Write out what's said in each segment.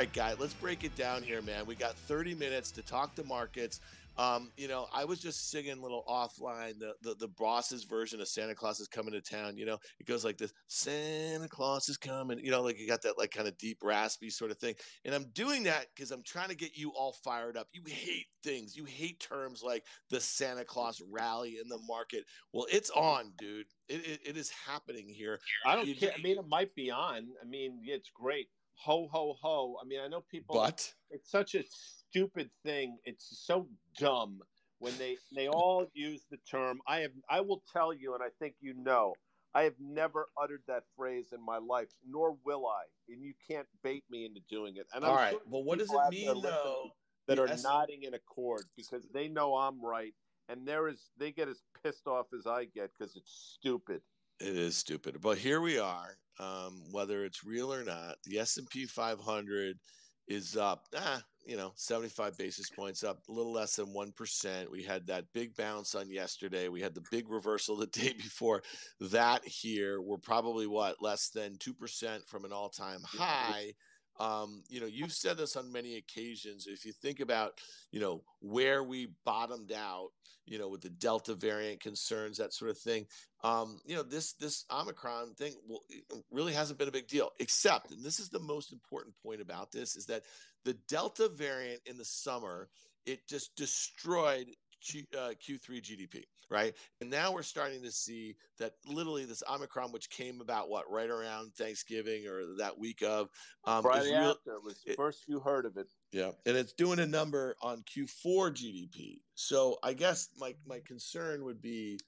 Right, guy, let's break it down here, man. We got 30 minutes to talk to markets. Um, you know, I was just singing a little offline the, the the boss's version of Santa Claus is coming to town. You know, it goes like this: Santa Claus is coming. You know, like you got that like kind of deep raspy sort of thing. And I'm doing that because I'm trying to get you all fired up. You hate things. You hate terms like the Santa Claus rally in the market. Well, it's on, dude. It, it, it is happening here. I don't care. I mean, it might be on. I mean, it's great. Ho ho ho. I mean, I know people. But it's such a stupid thing. It's so dumb when they they all use the term. I have I will tell you, and I think you know. I have never uttered that phrase in my life, nor will I. And you can't bait me into doing it. And all I'm right, sure well, what does it mean though? That are S- nodding in accord because they know I'm right, and they're as they get as pissed off as I get because it's stupid. It is stupid, but here we are. Um, whether it's real or not, the S and P 500 is up. Ah, you know, 75 basis points up, a little less than one percent. We had that big bounce on yesterday. We had the big reversal the day before that. Here, we're probably what less than two percent from an all-time high. Um, you know, you've said this on many occasions. If you think about, you know, where we bottomed out, you know, with the Delta variant concerns, that sort of thing. Um, you know, this this Omicron thing will, really hasn't been a big deal, except, and this is the most important point about this, is that the Delta variant in the summer it just destroyed Q, uh, Q3 GDP, right? And now we're starting to see that literally this Omicron, which came about what right around Thanksgiving or that week of, um, Friday real- after was the it- first you heard of it. yeah, and it's doing a number on Q4 GDP. So I guess my my concern would be,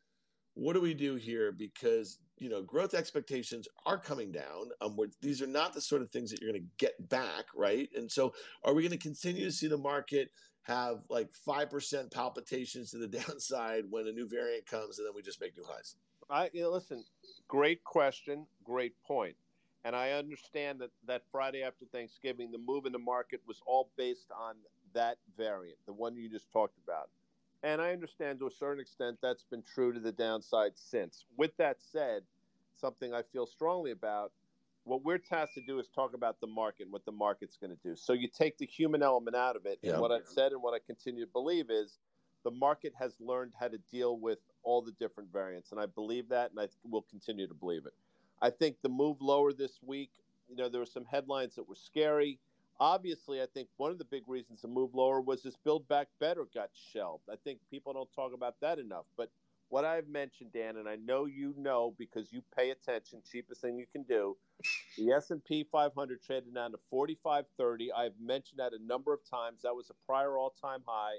what do we do here? Because you know, growth expectations are coming down. Um, these are not the sort of things that you're going to get back, right? And so, are we going to continue to see the market have like five percent palpitations to the downside when a new variant comes, and then we just make new highs? I you know, listen. Great question. Great point. And I understand that that Friday after Thanksgiving, the move in the market was all based on that variant, the one you just talked about. And I understand to a certain extent that's been true to the downside since. With that said, something I feel strongly about. What we're tasked to do is talk about the market and what the market's going to do. So you take the human element out of it. Yeah. And what I've said and what I continue to believe is the market has learned how to deal with all the different variants. And I believe that, and I will continue to believe it. I think the move lower this week, you know, there were some headlines that were scary. Obviously, I think one of the big reasons to move lower was this Build Back Better got shelved. I think people don't talk about that enough. But what I've mentioned, Dan, and I know you know because you pay attention, cheapest thing you can do. The S&P 500 traded down to 45.30. I've mentioned that a number of times. That was a prior all-time high.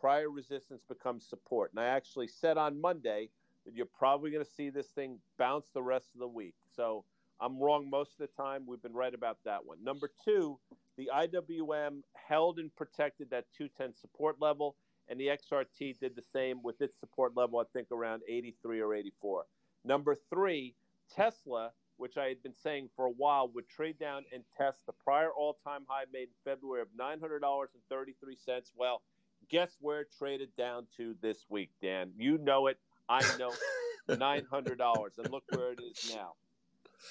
Prior resistance becomes support. And I actually said on Monday that you're probably going to see this thing bounce the rest of the week. So I'm wrong most of the time. We've been right about that one. Number two, the IWM held and protected that 210 support level, and the XRT did the same with its support level, I think around 83 or 84. Number three, Tesla, which I had been saying for a while, would trade down and test the prior all time high made in February of $900.33. Well, guess where it traded down to this week, Dan? You know it. I know nine hundred dollars, and look where it is now.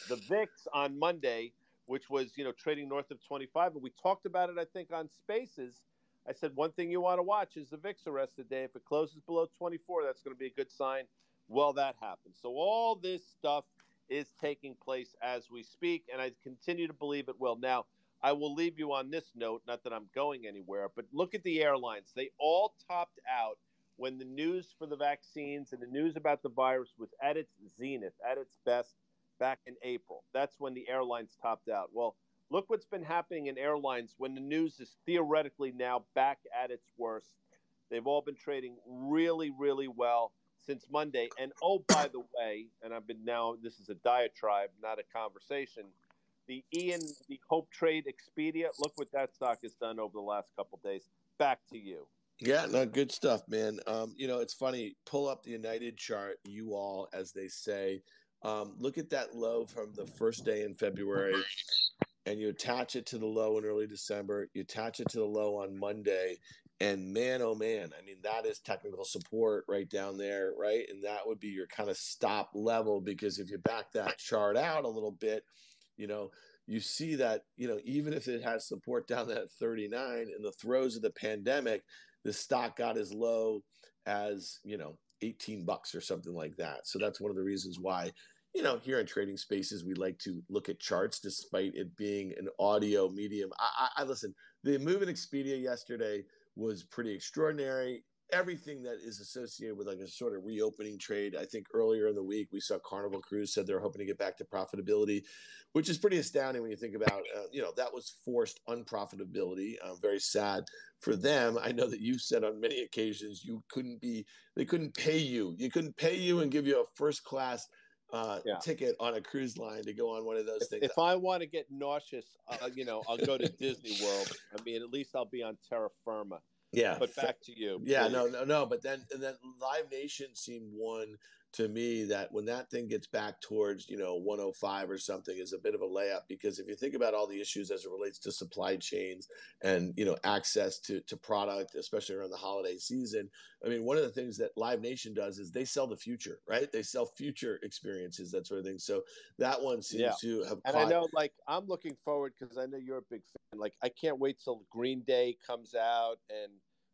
The VIX on Monday, which was you know trading north of twenty five, and we talked about it, I think, on Spaces. I said one thing you want to watch is the VIX the rest of the day. If it closes below twenty four, that's going to be a good sign. Well, that happened. So all this stuff is taking place as we speak, and I continue to believe it will. Now, I will leave you on this note. Not that I'm going anywhere, but look at the airlines. They all topped out when the news for the vaccines and the news about the virus was at its zenith, at its best back in April. That's when the airlines topped out. Well, look what's been happening in airlines when the news is theoretically now back at its worst. They've all been trading really, really well since Monday. And oh, by the way, and I've been now, this is a diatribe, not a conversation. the Ian, the Hope Trade Expedia. Look what that stock has done over the last couple days. Back to you. Yeah, no, good stuff, man. Um, you know, it's funny. Pull up the United chart, you all, as they say. Um, look at that low from the first day in February, and you attach it to the low in early December. You attach it to the low on Monday, and man, oh man, I mean, that is technical support right down there, right? And that would be your kind of stop level because if you back that chart out a little bit, you know, you see that, you know, even if it has support down that 39 in the throes of the pandemic, the stock got as low as, you know, 18 bucks or something like that. So that's one of the reasons why, you know, here in trading spaces, we like to look at charts despite it being an audio medium. I, I, I listen, the move in Expedia yesterday was pretty extraordinary everything that is associated with like a sort of reopening trade. I think earlier in the week we saw Carnival Cruise said they're hoping to get back to profitability, which is pretty astounding when you think about uh, you know that was forced unprofitability. Uh, very sad for them. I know that you've said on many occasions you couldn't be they couldn't pay you. You couldn't pay you and give you a first class. Uh, yeah. ticket on a cruise line to go on one of those if, things. If I want to get nauseous, uh, you know, I'll go to Disney World. I mean, at least I'll be on terra firma. Yeah. But back to you. Yeah, please. no, no, no. But then, and then Live Nation seemed one to me that when that thing gets back towards you know 105 or something is a bit of a layup because if you think about all the issues as it relates to supply chains and you know access to to product especially around the holiday season i mean one of the things that live nation does is they sell the future right? They sell future experiences that sort of thing. So that one seems yeah. to have and caught... i know like i'm looking forward because i know you're a big fan. Like i can't wait till green day comes out and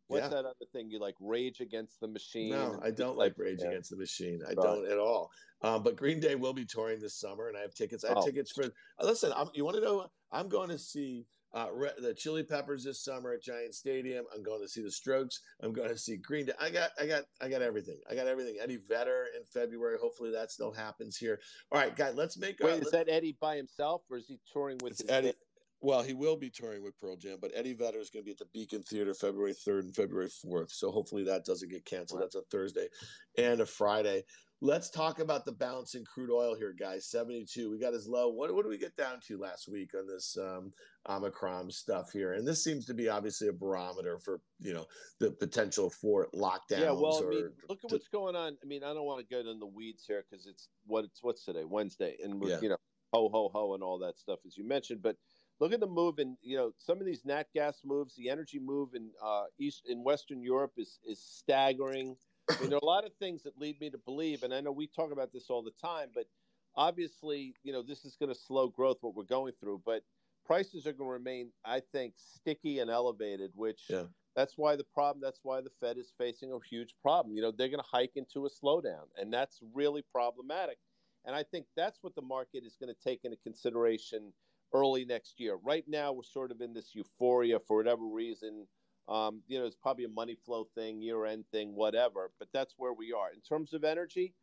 What's yeah. that other thing you like? Rage Against the Machine. No, I don't like Rage yeah. Against the Machine. I right. don't at all. Um, but Green Day will be touring this summer, and I have tickets. I have oh. tickets for. Uh, listen, I'm, you want to know? I'm going to see uh, the Chili Peppers this summer at Giant Stadium. I'm going to see the Strokes. I'm going to see Green Day. I got, I got, I got everything. I got everything. Eddie Vedder in February. Hopefully that still happens here. All right, guys, let's make. Wait, is that Eddie by himself, or is he touring with Eddie? Well, he will be touring with Pearl Jam, but Eddie Vedder is going to be at the Beacon Theater February 3rd and February 4th. So hopefully that doesn't get canceled. That's a Thursday and a Friday. Let's talk about the bounce in crude oil here, guys. 72. We got as low. What, what did we get down to last week on this um, Omicron stuff here? And this seems to be obviously a barometer for, you know, the potential for lockdowns. Yeah, well, I mean, look at what's going on. I mean, I don't want to get in the weeds here because it's what it's what's today, Wednesday. And, yeah. you know, ho, ho, ho, and all that stuff, as you mentioned. But – look at the move in you know some of these nat gas moves the energy move in uh, east in western europe is is staggering. I mean, there are a lot of things that lead me to believe and i know we talk about this all the time but obviously you know this is going to slow growth what we're going through but prices are going to remain i think sticky and elevated which yeah. that's why the problem that's why the fed is facing a huge problem. You know they're going to hike into a slowdown and that's really problematic. And i think that's what the market is going to take into consideration early next year. Right now, we're sort of in this euphoria for whatever reason. Um, you know, it's probably a money flow thing, year end thing, whatever. But that's where we are in terms of energy.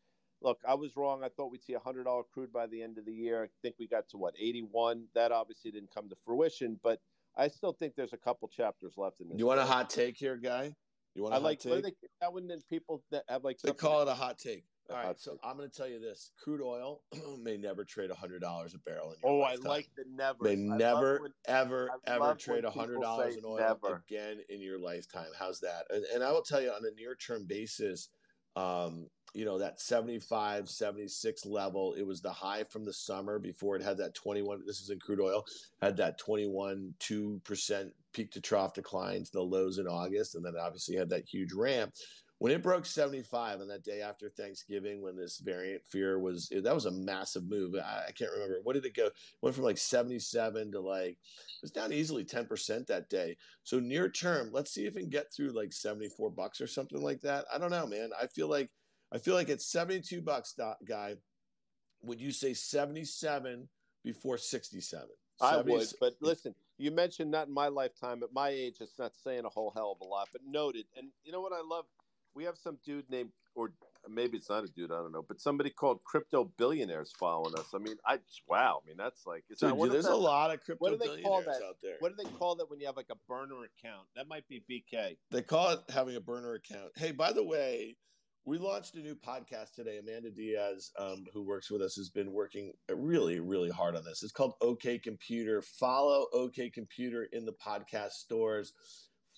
Look, I was wrong. I thought we'd see a hundred dollar crude by the end of the year. I think we got to what eighty one. That obviously didn't come to fruition, but I still think there's a couple chapters left in this. You want a hot take here, guy? You want a I hot like, take? They, that one, then people that have like they call it a hot take. All right, so I'm going to tell you this: crude oil may never trade hundred dollars a barrel. In your oh, lifetime. I like the never. May never, when, ever, ever trade hundred dollars in oil never. again in your lifetime. How's that? And, and I will tell you on a near-term basis, um, you know that 75, 76 level. It was the high from the summer before it had that 21. This is in crude oil. Had that 21 two percent peak to trough decline to the lows in August, and then obviously had that huge ramp when it broke 75 on that day after Thanksgiving, when this variant fear was, that was a massive move. I, I, can't remember. What did it go? It went from like 77 to like, it was down easily 10% that day. So near term, let's see if we can get through like 74 bucks or something like that. I don't know, man. I feel like, I feel like it's 72 bucks, guy. Would you say 77 before 67? I would, but listen, you mentioned not in my lifetime. At my age, it's not saying a whole hell of a lot, but noted. And you know what I love? We have some dude named, or maybe it's not a dude, I don't know, but somebody called crypto billionaires following us. I mean, I wow, I mean that's like, dude, that, there's a lot of crypto what do they call that? out there. What do they call that when you have like a burner account? That might be BK. They call it having a burner account. Hey, by the way, we launched a new podcast today. Amanda Diaz, um, who works with us, has been working really, really hard on this. It's called OK Computer. Follow OK Computer in the podcast stores.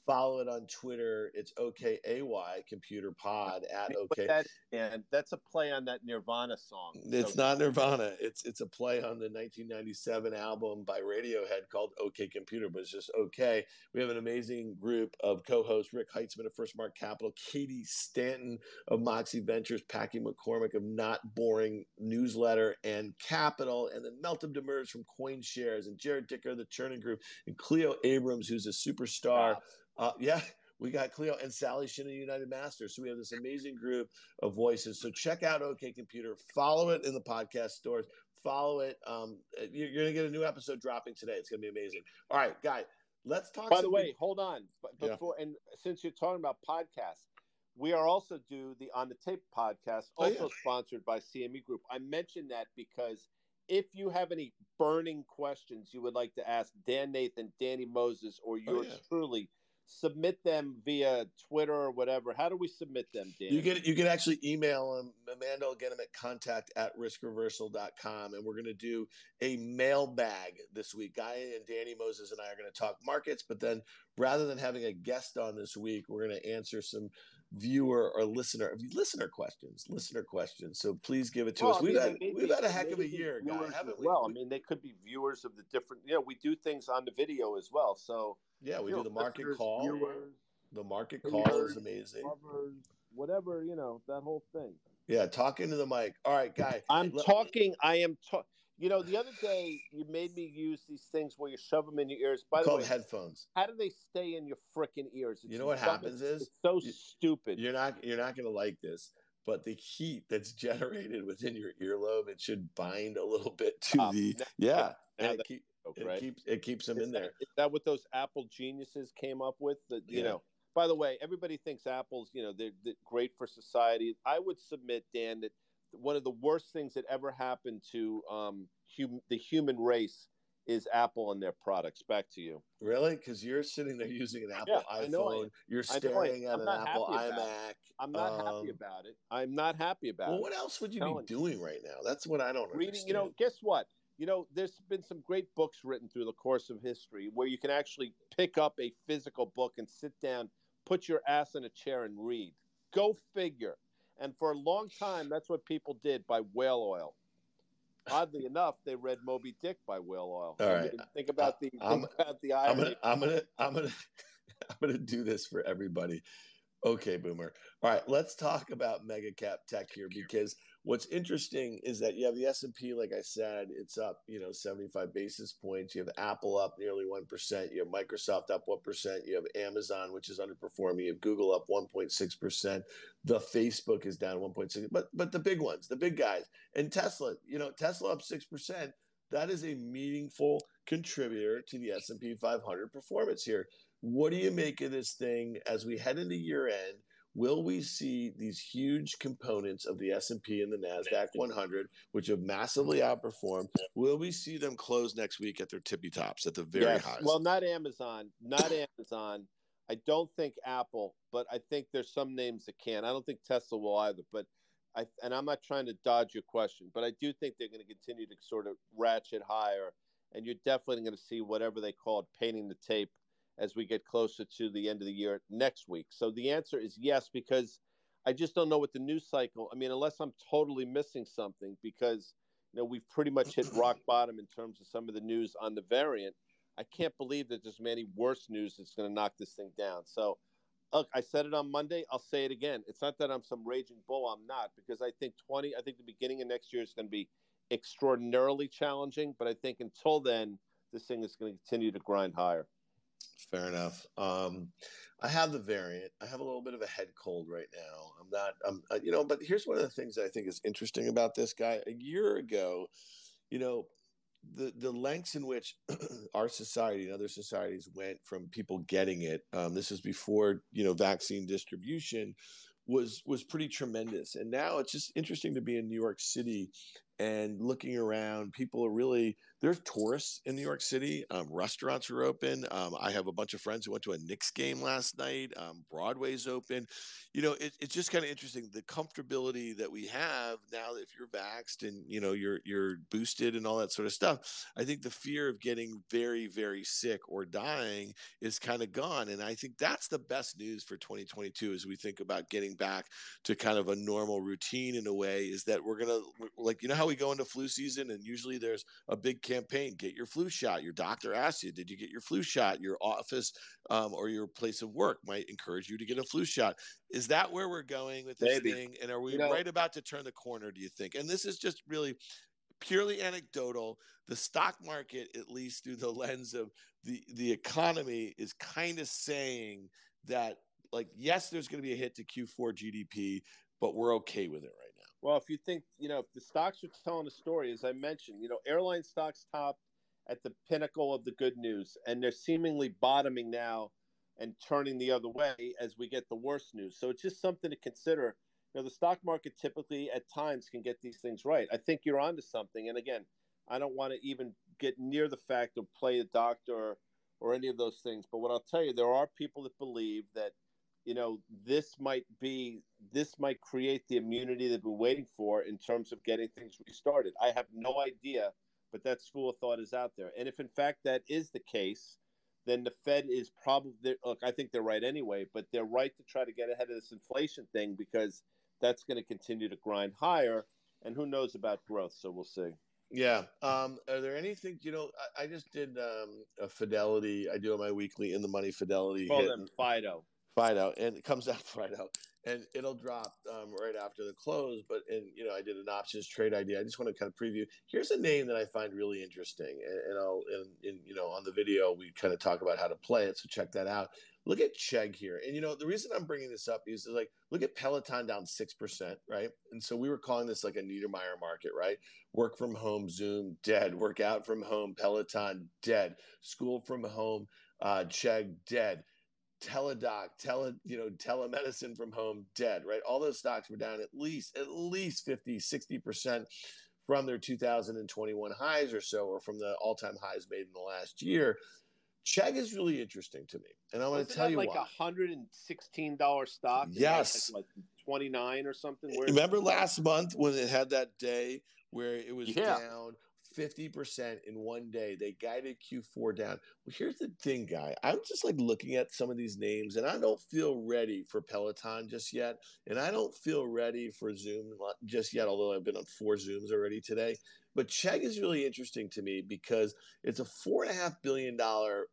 Follow it on Twitter. It's OKAY Computer Pod at OK. That, and that's a play on that Nirvana song. It's so. not Nirvana. It's it's a play on the 1997 album by Radiohead called OK Computer, but it's just OK. We have an amazing group of co-hosts: Rick Heitzmann of First Mark Capital, Katie Stanton of Moxie Ventures, Packy McCormick of Not Boring Newsletter and Capital, and then Meltem Demirors from CoinShares and Jarrod Dicker of the Chernin Group, and Cleo Abrams, who's a superstar. Wow uh, yeah, we got Cleo and Sally Shin United Masters. So we have this amazing group of voices. So check out OK Computer. Follow it in the podcast stores. Follow it. Um, you're, you're going to get a new episode dropping today. It's going to be amazing. All right, guy. Let's talk. By the way, hold on. Before yeah. and since you're talking about podcasts, we are also do the On the Tape podcast, also oh, yeah. sponsored by CME Group. I mentioned that because if you have any burning questions you would like to ask Dan Nathan, Danny Moses, or yours oh, yeah. truly submit them via Twitter or whatever. How do we submit them, Dan? You can you can actually email them. Amanda will get them at contact at riskreversal.com. And we're going to do a mailbag this week. Guy and Danny Moses and I are going to talk markets, but then rather than having a guest on this week, we're going to answer some viewer or listener listener questions, listener questions. So please give it to well, us. We've, had, we've had a heck of a year, guy, haven't we? Well, I mean, they could be viewers of the different. You know, we do things on the video as well. So yeah, we do the market call. Viewers, the market call is amazing. Covers, whatever you know, that whole thing. Yeah, talking to the mic. All right, guy. I'm talking. I am talking. You know, the other day you made me use these things where you shove them in your ears. By the way, headphones. How do they stay in your freaking ears? It's you know what happens is so you, stupid. You're not you're not going to like this, but the heat that's generated within your earlobe it should bind a little bit to um, the yeah. And it, keep, it right? keeps it keeps them is in that, there. Is that what those Apple geniuses came up with? That you yeah. know. By the way, everybody thinks Apple's you know they're, they're great for society. I would submit, Dan, that one of the worst things that ever happened to um, hum- the human race is Apple and their products. Back to you. Really? Because you're sitting there using an Apple yeah, iPhone. You're staring at an Apple iMac. I'm not um, happy about it. I'm not happy about well, it. What else would you be doing right now? That's what I don't Reading, understand. you know, guess what? You know, there's been some great books written through the course of history where you can actually pick up a physical book and sit down, put your ass in a chair and read. Go figure. And for a long time, that's what people did by whale oil. Oddly enough, they read Moby Dick by whale oil. All right. Think about the I'm, think about the irony. I'm gonna I'm gonna I'm gonna I'm gonna do this for everybody. Okay, Boomer. All right, let's talk about mega cap tech here because what's interesting is that you have the S&P like I said, it's up, you know, 75 basis points. You have Apple up nearly 1%, you have Microsoft up 1%, you have Amazon which is underperforming, you have Google up 1.6%, the Facebook is down 1.6, but but the big ones, the big guys. And Tesla, you know, Tesla up 6%, that is a meaningful contributor to the S&P 500 performance here. What do you make of this thing as we head into year end? Will we see these huge components of the S&P and the Nasdaq 100 which have massively outperformed? Will we see them close next week at their tippy tops at the very yes. highest? Well, not Amazon, not Amazon. I don't think Apple, but I think there's some names that can. I don't think Tesla will either, but I and I'm not trying to dodge your question, but I do think they're going to continue to sort of ratchet higher and you're definitely going to see whatever they call it painting the tape as we get closer to the end of the year next week. So the answer is yes, because I just don't know what the news cycle. I mean, unless I'm totally missing something, because you know we've pretty much hit rock bottom in terms of some of the news on the variant. I can't believe that there's many worse news that's going to knock this thing down. So, look, I said it on Monday. I'll say it again. It's not that I'm some raging bull. I'm not because I think 20. I think the beginning of next year is going to be extraordinarily challenging. But I think until then, this thing is going to continue to grind higher. Fair enough. Um, I have the variant. I have a little bit of a head cold right now. I'm not, I'm, uh, you know, but here's one of the things I think is interesting about this guy. A year ago, you know, the the lengths in which our society and other societies went from people getting it. Um, this is before you know vaccine distribution was was pretty tremendous. And now it's just interesting to be in New York City and looking around. People are really there's tourists in New York City. Um, restaurants are open. Um, I have a bunch of friends who went to a Knicks game last night. Um, Broadway's open. You know, it, it's just kind of interesting the comfortability that we have now that if you're vaxxed and you know you're you're boosted and all that sort of stuff. I think the fear of getting very very sick or dying is kind of gone, and I think that's the best news for 2022 as we think about getting back to kind of a normal routine in a way. Is that we're gonna like you know how we go into flu season and usually there's a big campaign get your flu shot. Your doctor asks you did you get your flu shot? Your office um, or your place of work might encourage you to get a flu shot. Is that where we're going with this Maybe. thing? And are we you know, right about to turn the corner do you think? And this is just really purely anecdotal. The stock market at least through the lens of the the economy is kind of saying that like yes there's going to be a hit to q4 gdp but we're okay with it right well, if you think, you know, if the stocks are telling a story, as I mentioned, you know, airline stocks top at the pinnacle of the good news, and they're seemingly bottoming now and turning the other way as we get the worst news. So it's just something to consider. You know, the stock market typically at times can get these things right. I think you're onto something. And again, I don't want to even get near the fact of play a doctor or, or any of those things. But what I'll tell you, there are people that believe that you know, this might be this might create the immunity that we're waiting for in terms of getting things restarted. I have no idea, but that school of thought is out there. And if in fact that is the case, then the Fed is probably look. I think they're right anyway, but they're right to try to get ahead of this inflation thing because that's going to continue to grind higher. And who knows about growth? So we'll see. Yeah. Um, are there anything, you know, I, I just did um, a Fidelity. I do my weekly in the money Fidelity. Call them Fido. Fido, and it comes out Fido, and it'll drop um, right after the close. But and you know, I did an options trade idea. I just want to kind of preview. Here's a name that I find really interesting, and, and I'll and, and you know on the video we kind of talk about how to play it. So check that out. Look at Chegg here, and you know the reason I'm bringing this up is like look at Peloton down six percent, right? And so we were calling this like a Niedermeyer market, right? Work from home, Zoom dead. Work out from home, Peloton dead. School from home, uh, Chegg dead Teladoc, tele, you know, telemedicine from home dead, right? All those stocks were down at least, at least 50, 60% from their 2021 highs or so, or from the all time highs made in the last year. Chegg is really interesting to me. And I want to tell you like a $116 stock. Yes. Like 29 or something. Where Remember last month when it had that day where it was yeah. down 50% in one day. They guided Q4 down. Well, here's the thing, guy. I'm just like looking at some of these names and I don't feel ready for Peloton just yet. And I don't feel ready for Zoom just yet, although I've been on four Zooms already today. But Chegg is really interesting to me because it's a $4.5 billion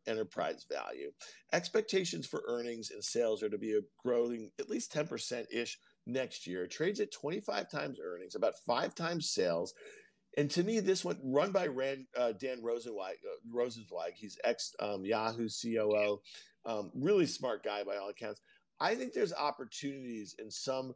enterprise value. Expectations for earnings and sales are to be a growing at least 10% ish next year. It trades at 25 times earnings, about five times sales. And to me, this one run by Rand, uh, Dan Rosensweig, uh, Rosensweig. He's ex um, Yahoo COO, um, really smart guy by all accounts. I think there's opportunities in some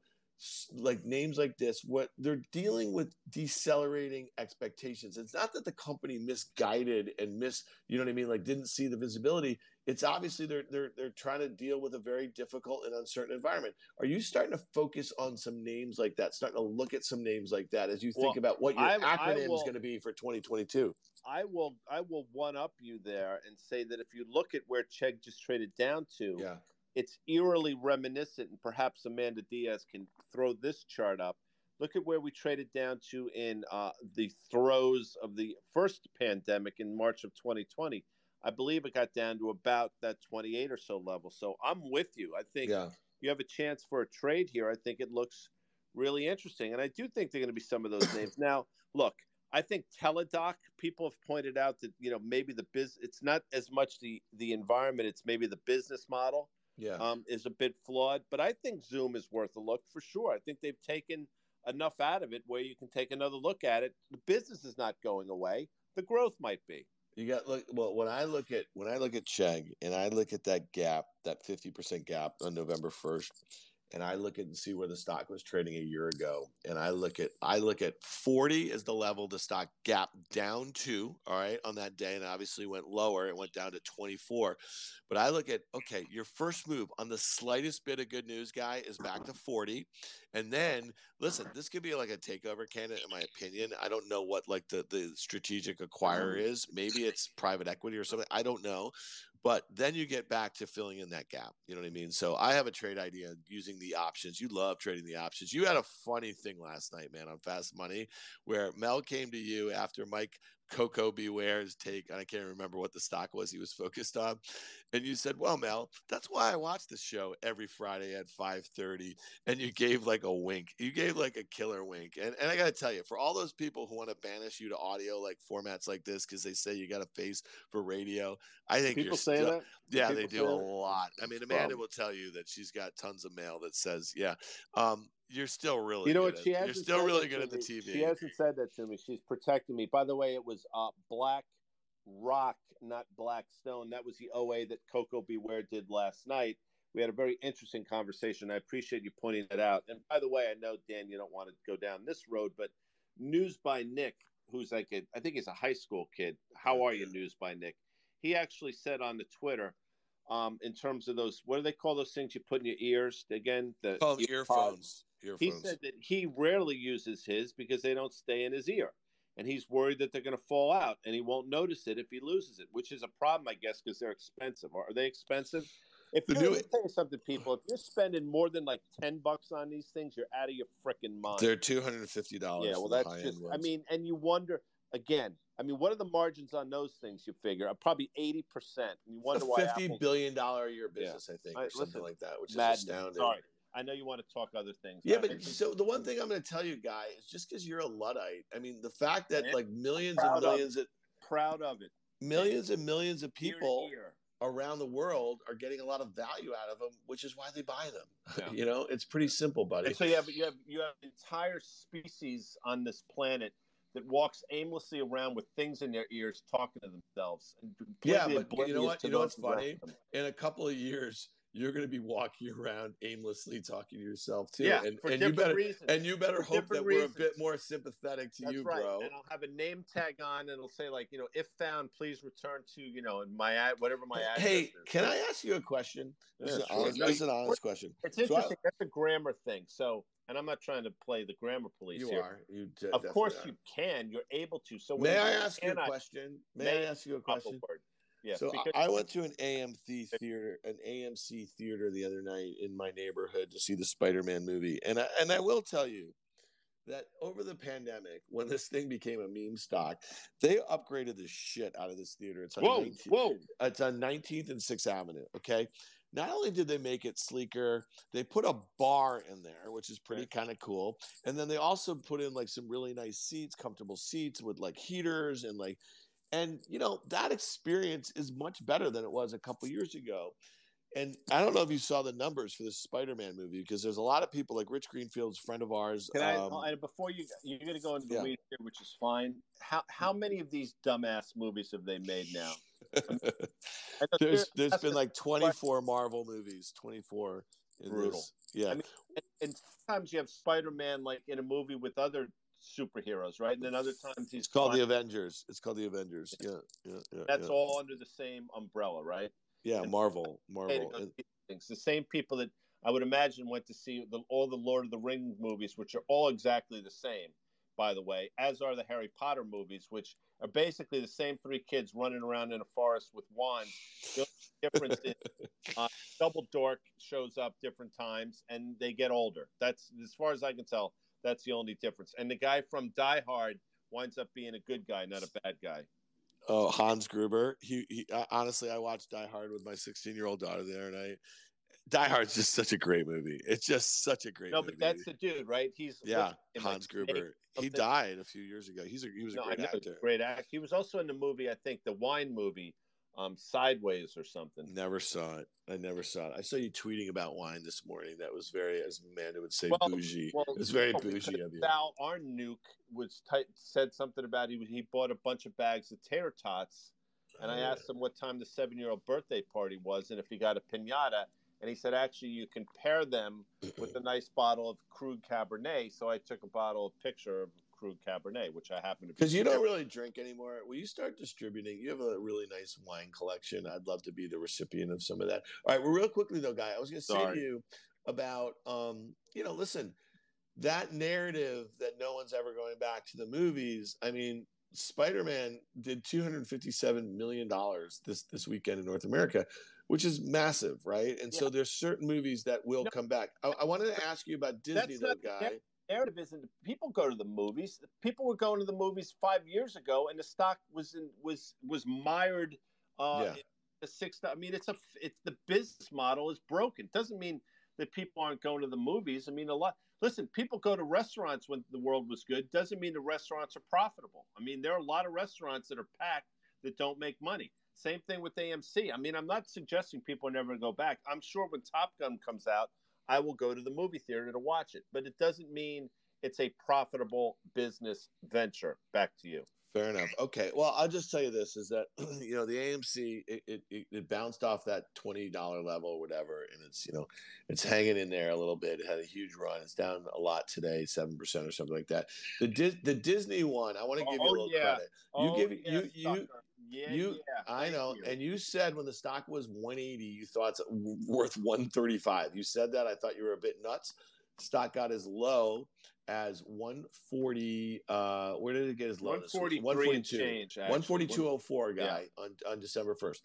like names like this what they're dealing with decelerating expectations. It's not that the company misguided and miss you know what i mean like didn't see the visibility. It's obviously they're they're they're trying to deal with a very difficult and uncertain environment. Are you starting to focus on some names like that starting to look at some names like that as you think well, about what your I, acronym I will, is going to be for 2022 i will i will one up you there and say that if you look at where Chegg just traded down to yeah it's eerily reminiscent, and perhaps Amanda Diaz can throw this chart up. Look at where we traded down to in uh, the throes of the first pandemic in March of 2020. I believe it got down to about that 28 or so level. So I'm with you. I think yeah. you have a chance for a trade here. I think it looks really interesting. And I do think they're going to be some of those names. Now, look, I think Teladoc, people have pointed out that, you know, maybe the biz it's not as much the the environment, it's maybe the business model yeah. um, is a bit flawed. But I think Zoom is worth a look for sure. I think they've taken enough out of it where you can take another look at it. The business is not going away. The growth might be. You got look well when I look at when I look at Chegg and I look at that gap, that fifty percent gap on November first, and I look at and see where the stock was trading a year ago, and I look at I look at 40 as the level the stock gap down to, all right, on that day, and obviously went lower. It went down to 24. But I look at okay, your first move on the slightest bit of good news, guy, is back to 40, and then listen, this could be like a takeover candidate, in my opinion. I don't know what like the the strategic acquirer mm. is. Maybe it's private equity or something. I don't know, but then you get back to filling in that gap. You know what I mean? So I have a trade idea using the options. You love trading the options. You had a funny thing last night, man, on Fast Money, where Mel came to you after Mike Coco Beware's take, and I can't remember what the stock was he was focused on. And you said, Well, Mel, that's why I watch the show every Friday at five 5:30. And you gave like a wink. You gave like a killer wink. And and I gotta tell you, for all those people who want to banish you to audio like formats like this because they say you got a face for radio, I think People you're say still, that. yeah, People they do a lot. I mean, Amanda Well- will tell you that she's got tons of mail that says, yeah. Um, you're still really You know good what? She at, hasn't. you're still really good at the. TV. She hasn't said that to me. She's protecting me. By the way, it was uh, Black Rock, not Blackstone. That was the OA that Coco Beware did last night. We had a very interesting conversation. I appreciate you pointing that out. And by the way, I know Dan, you don't want to go down this road, but News by Nick, who's like a, I think he's a high school kid. How are you, News by Nick? He actually said on the Twitter, um, in terms of those, what do they call those things you put in your ears again? The called ear earphones. He said that he rarely uses his because they don't stay in his ear. And he's worried that they're going to fall out and he won't notice it if he loses it, which is a problem, I guess, because they're expensive. Are they expensive? If The you're, new- tell you something, people, if you're spending more than like 10 bucks on these things, you're out of your freaking mind. They're two hundred and fifty dollars. yeah, well, that's just, I mean, and you wonder, again, I mean, what are the margins on those things you figure? Uh, Probably 80%. And you wonder why. fifty Apple- billion dollar a year business, I think, All or right, something listen, like that, which Madness. is astounding. Sorry. I know you want to talk other things. Yeah, but so the one thing I'm going to tell you, guy, is just because you're a luddite. I mean, the fact that like millions and millions, of, proud of it. millions and millions of people around the world are getting a lot of value out of them, which is why they buy them. Yeah. you know, it's pretty simple, buddy. And so yeah, but you have you have entire species on this planet that walks aimlessly around with things in their ears talking to themselves. And Yeah, but you know what? You know what's funny? In a couple of years, you're going to be walking around aimlessly talking to yourself too, Yeah, and, for and you better reasons. and you better For hope that different we're a bit more sympathetic to That's you, right. bro. And I'll have a name tag on, and it'll say like, you know, if found, please return to, you know, my ad, whatever my address Hey, is. can I ask you a question? This, Yeah, is, an sure. honest, this is an honest question. It's So I- interesting. That's a grammar thing. So, and I'm not trying to play the grammar police You here. are. You de- Of course, definitely you can. You're able to. So May I ask you a question? May, May- I ask you a question? word. Yeah. so I- because- I went to an AMC theater, an AMC theater the other night in my neighborhood to see the Spider-Man movie, and I, and I will tell you that over the pandemic, when this thing became a meme stock, they upgraded the shit out of this theater. It's on Whoa, 19 whoa. it's on 19th and 6th Avenue. Okay. Not only did they make it sleeker, they put a bar in there, which is pretty kind of cool. And then they also put in like some really nice seats, comfortable seats with like heaters and like, and you know, that experience is much better than it was a couple years ago. And I don't know if you saw the numbers for this Spider-Man movie because there's a lot of people like Rich Greenfield's friend of ours. Can I? um, oh, and before you, you're going to go into the Yeah. weeds here, which is fine. How how many of these dumbass movies have they made now? The- there's there's been like 24 Marvel movies, 24. in Brutal. this. Yeah. I mean, and, and sometimes you have Spider-Man like in a movie with other superheroes, right? And then other times he's It's called the. Avengers. It's called the Avengers. Yeah, yeah, yeah. That's yeah. all under the same umbrella, right? Yeah, and- Marvel, Marvel. And- things. The same people that I would imagine went to see the, all the Lord of the Ring movies, which are all exactly the same, by the way, as are the Harry Potter movies, which are basically the same three kids running around in a forest with wands. The only difference is uh, Double Dork shows up different times and they get older. That's as far as I can tell. That's the only difference. And the guy from Die Hard winds up being a good guy, not a bad guy. Oh, Hans Gruber. He, he uh, honestly, I watched Die Hard with my 16 year old daughter there, and I Die Hard's just such a great movie. It's just such a great No, movie. but that's the dude, right? He's yeah, in, like, Hans Gruber. He died a few years ago. He's a he was a No, great know, he's a actor. great act. He was also in the movie, I think, the wine movie, um, Sideways or something. Never saw it. I never saw it. I saw you tweeting about wine this morning. That was very, as Amanda would say, Well- bougie. well, it was very no, bougie of you. Sal Arnuke was said something about he he bought a bunch of bags of tater tots, and I Oh, asked him what time the seven year old birthday party was and if he got a pinata, And he said, actually, you can pair them with a nice bottle of Krug Cabernet. So I took a bottle of picture of Krug Cabernet, which I happen to because you don't really drink anymore. Will you start distributing? You have a really nice wine collection. I'd love to be the recipient of some of that. All right, well, real quickly though, guy, I was going to say to you about, um, you know, listen, that narrative that no one's ever going back to the movies. I mean, Spider-Man did 257 million dollars this this weekend in North America, which is massive, right? And so there's certain movies that will No. come back. I, I wanted to ask you about Disney, That's though, not- guy. Narrative isn't people go to the movies. People were going to the movies five years ago, and the stock was in, was was mired. Uh, Yeah. in the six. I mean, it's a it's the business model is broken. Doesn't mean that people aren't going to the movies. I mean, a lot. Listen, people go to restaurants when the world was good. Doesn't mean the restaurants are profitable. I mean, there are a lot of restaurants that are packed that don't make money. Same thing with AMC. I mean, I'm not suggesting people never go back. I'm sure when Top Gun comes out, I will go to the movie theater to watch it. But it doesn't mean it's a profitable business venture. Back to you. Fair enough. Okay. Well, I'll just tell you this: is that you know the AMC it it, it- bounced off that twenty dollar level or whatever, and it's you know it's hanging in there a little bit. It had a huge run. It's down a lot today, seven percent or something like that. The Dis- the Disney one, I want to oh, give you a Oh, little yeah. credit. You give- oh, you- you- sucker. Yeah, you- yeah. I know, you. and you said when the stock was one eighty, you thought it's worth one thirty five. You said that. I thought you were a bit nuts. Stock got as low as 140 uh where did it get as low one this week? forty three and 142 change. One forty two oh four guy on, on December first.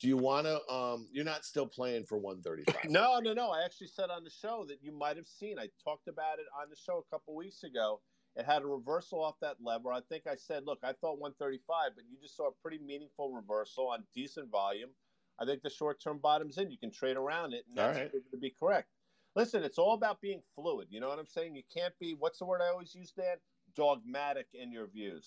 Do you want to? Um, you're not still playing for one thirty five. No, no, no. I actually said on the show that you might have seen. I talked about it on the show a couple weeks ago. It had a reversal off that lever. I think I said, look, I thought 135, but you just saw a pretty meaningful reversal on decent volume. I think the short term bottom's in. You can trade around it, and that's right. proven to be correct. Listen, it's all about being fluid. You know what I'm saying? You can't be, what's the word I always use, Dan? Dogmatic in your views.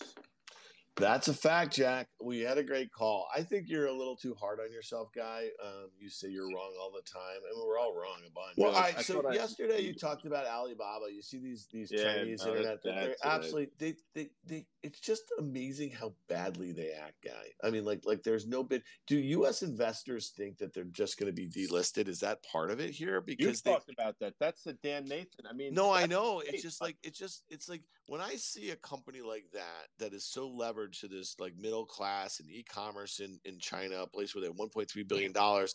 That's a fact, Jack. We had a great call. I think you're a little too hard on yourself, guy. Um, you say you're wrong all the time, and we're all wrong a bunch. Well, all right. I So thought I- yesterday you talked about Alibaba. You see these these Yeah, Chinese no, internet. that's- They're absolutely they, they they. It's just amazing how badly they act, guy. I mean, like like there's no bid. Do U.S. investors think that they're just going to be delisted? Is that part of it here? You Because they talked about that. That's the Dan Nathan. I mean, no, I know. great. It's just like it's just it's like when I see a company like that that is so leveraged to this like middle class and e-commerce in in China, a place where they have 1.3 billion dollars.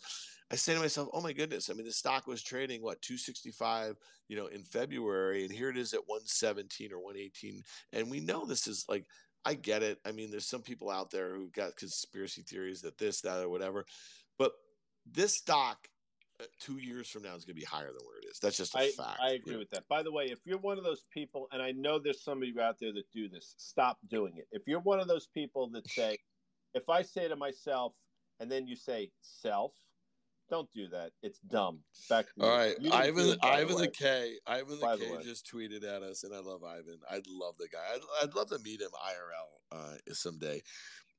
I say to myself, "Oh my goodness! I mean, the stock was trading what 265, you know, in February, and here it is at 117 or 118, and we know this is like." I get it. I mean, there's some people out there who got conspiracy theories that this, that, or whatever, but this stock two years from now is going to be higher than where it is. That's just a I, fact. I agree know? with that. By the way, if you're one of those people, and I know there's some of you out there that do this, stop doing it. If you're one of those people that say, if I say to myself, and then you say self, don't do that. It's dumb. Back All right, You didn't do Ivan. by the Ivan the K. Ivan the K just tweeted at us, and I love Ivan. I'd love the guy. I'd, I'd love to meet him IRL uh, someday.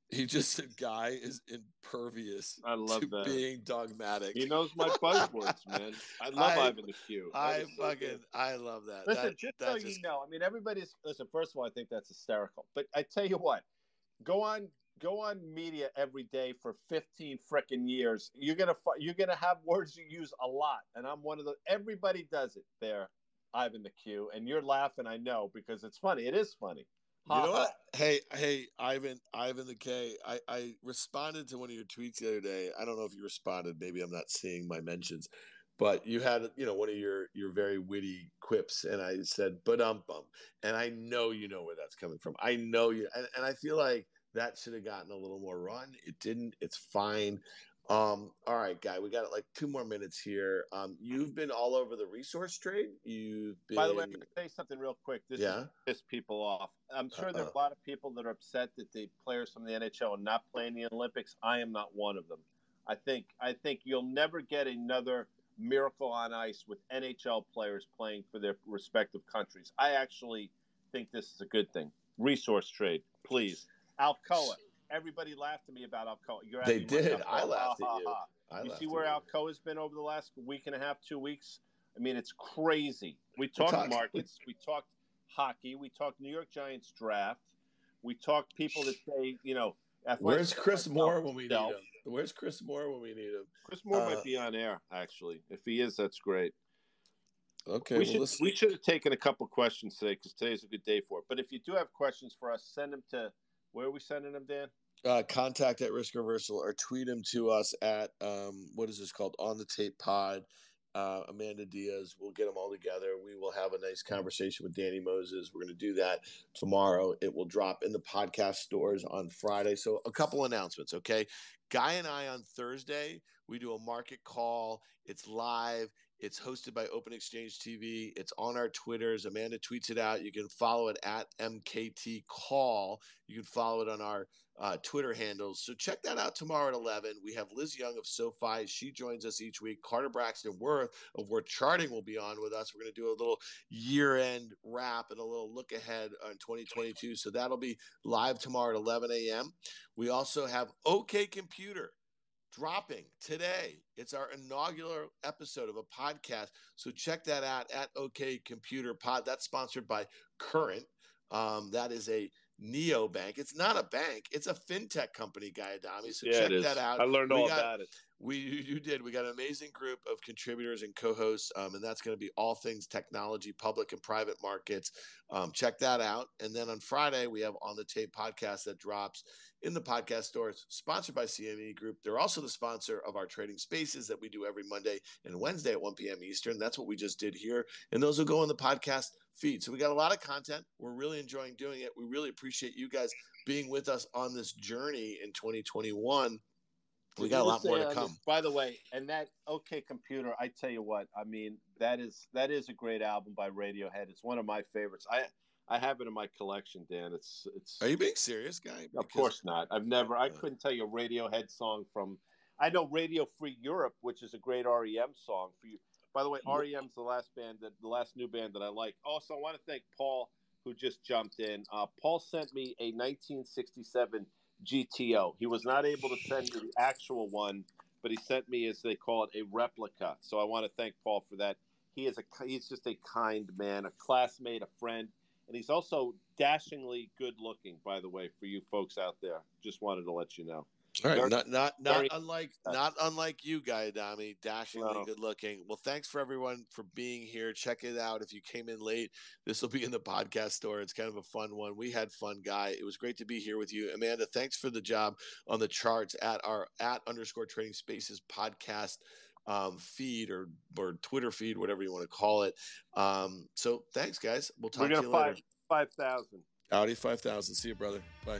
He just said, "Guy is impervious I love to that. being dogmatic." He knows my buzzwords, man. I love I- Ivan the Q. That I so fucking, good. I love that. Listen, That- just so you know, I mean, everybody's listen. First of all, I think that's hysterical. But I tell you what, go on, go on media every day for fifteen frickin' years. You're gonna you're gonna have words you use a lot, and I'm one of the. Everybody does it there, Ivan the Q, and you're laughing. I know because it's funny. It is funny. You know what? Hey, hey, Ivan, Ivan the K. I, I responded to one of your tweets the other day. I don't know if you responded. Maybe I'm not seeing my mentions, but you had, you know, one of your your very witty quips, and I said, "But um bum," and I know you know where that's coming from. I know you, and, and I feel like that should have gotten a little more run. It didn't. It's fine. Um, all right, guy, we got like two more minutes here. Um, you've been all over the resource trade. You've been, By the way, I'm gonna say something real quick. This yeah. piss people off. I'm sure there are a lot of people that are upset that the players from the NHL are not playing the Olympics. I am not one of them. I think I think you'll never get another miracle on ice with NHL players playing for their respective countries. I actually think this is a good thing. Resource trade, please. Alcoa. Everybody laughed at me about Alcoa. You're They did. I laughed Ha, at ha, you. ha. You see where Alcoa's been over the last week and a half, two weeks? I mean, it's crazy. We talked talked- markets, we talked hockey, we talked New York Giants draft, we talked people that say, you know, Where's Chris myself, Moore when we need him? Where's Chris Moore when we need him? Chris Moore uh, might be on air actually. If he is, that's great. Okay, we well, should we should have taken a couple questions today because today's a good day for it. But if you do have questions for us, send them to where are we sending them, Dan? Uh, contact at Risk Reversal or tweet them to us at um, what is this called on the tape pod uh, Amanda Diaz. We'll get them all together. We will have a nice conversation with Danny Moses. We're going to do that tomorrow. It will drop in the podcast stores on Friday. So, a couple announcements, okay? Guy and I on Thursday, we do a market call. It's live. It's hosted by Open Exchange TV. It's on our Twitters. Amanda tweets it out. You can follow it at MKT Call. You can follow it on our uh, Twitter handles. So check that out tomorrow at 11. We have Liz Young of SoFi. She joins us each week. Carter Braxton Worth of Worth Charting will be on with us. We're going to do a little year end wrap and a little look ahead on 2022. So that'll be live tomorrow at 11 a.m. We also have OK Computer dropping today. It's our inaugural episode of a podcast. So check that out at OK Computer Pod. That's sponsored by Current. Um, that is a neobank. It's not a bank; it's a fintech company, Guy Adami. So yeah, check that out. I learned we all got, about it. We you did. We got an amazing group of contributors and co-hosts, um, and that's going to be all things technology, public and private markets. Um, check that out. And then on Friday we have on the tape podcast that drops in the podcast stores, sponsored by CME Group. They're also the sponsor of our trading spaces that we do every Monday and Wednesday at 1 p.m. Eastern. That's what we just did here, and those will go on the podcast feed. So we got a lot of content. We're really enjoying doing it. We really appreciate you guys being with us on this journey in 2021 we got a lot more to come. This, by the way, and that OK Computer, I tell you what, I mean that is that is a great album by Radiohead. It's one of my favorites. I I have it in my collection, Dan. It's it's. Are you being serious, guy? Because, of course not. I've never. I couldn't tell you a Radiohead song from. I know Radio Free Europe, which is a great REM song for you. By the way, REM's the last band that the last new band that I like. Also, I want to thank Paul who just jumped in. Uh, Paul sent me a 1967 GTO. He was not able to send me the actual one, but he sent me, as they call it, a replica. So I want to thank Paul for that. He is a he's just a kind man, a classmate, a friend, and he's also dashingly good looking. By the way, for you folks out there, just wanted to let you know. All right, not not not very, unlike not unlike you, Guy Adami, dashingly no. good looking. Well, thanks for everyone for being here. Check it out if you came in late. This will be in the podcast store. It's kind of a fun one. We had fun, Guy. It was great to be here with you, Amanda. Thanks for the job on the charts at our at underscore Trading Spaces podcast um, feed or or Twitter feed, whatever you want to call it. Um, so thanks, guys. We'll talk to you later. Five thousand. Audi five thousand. See you, brother. Bye.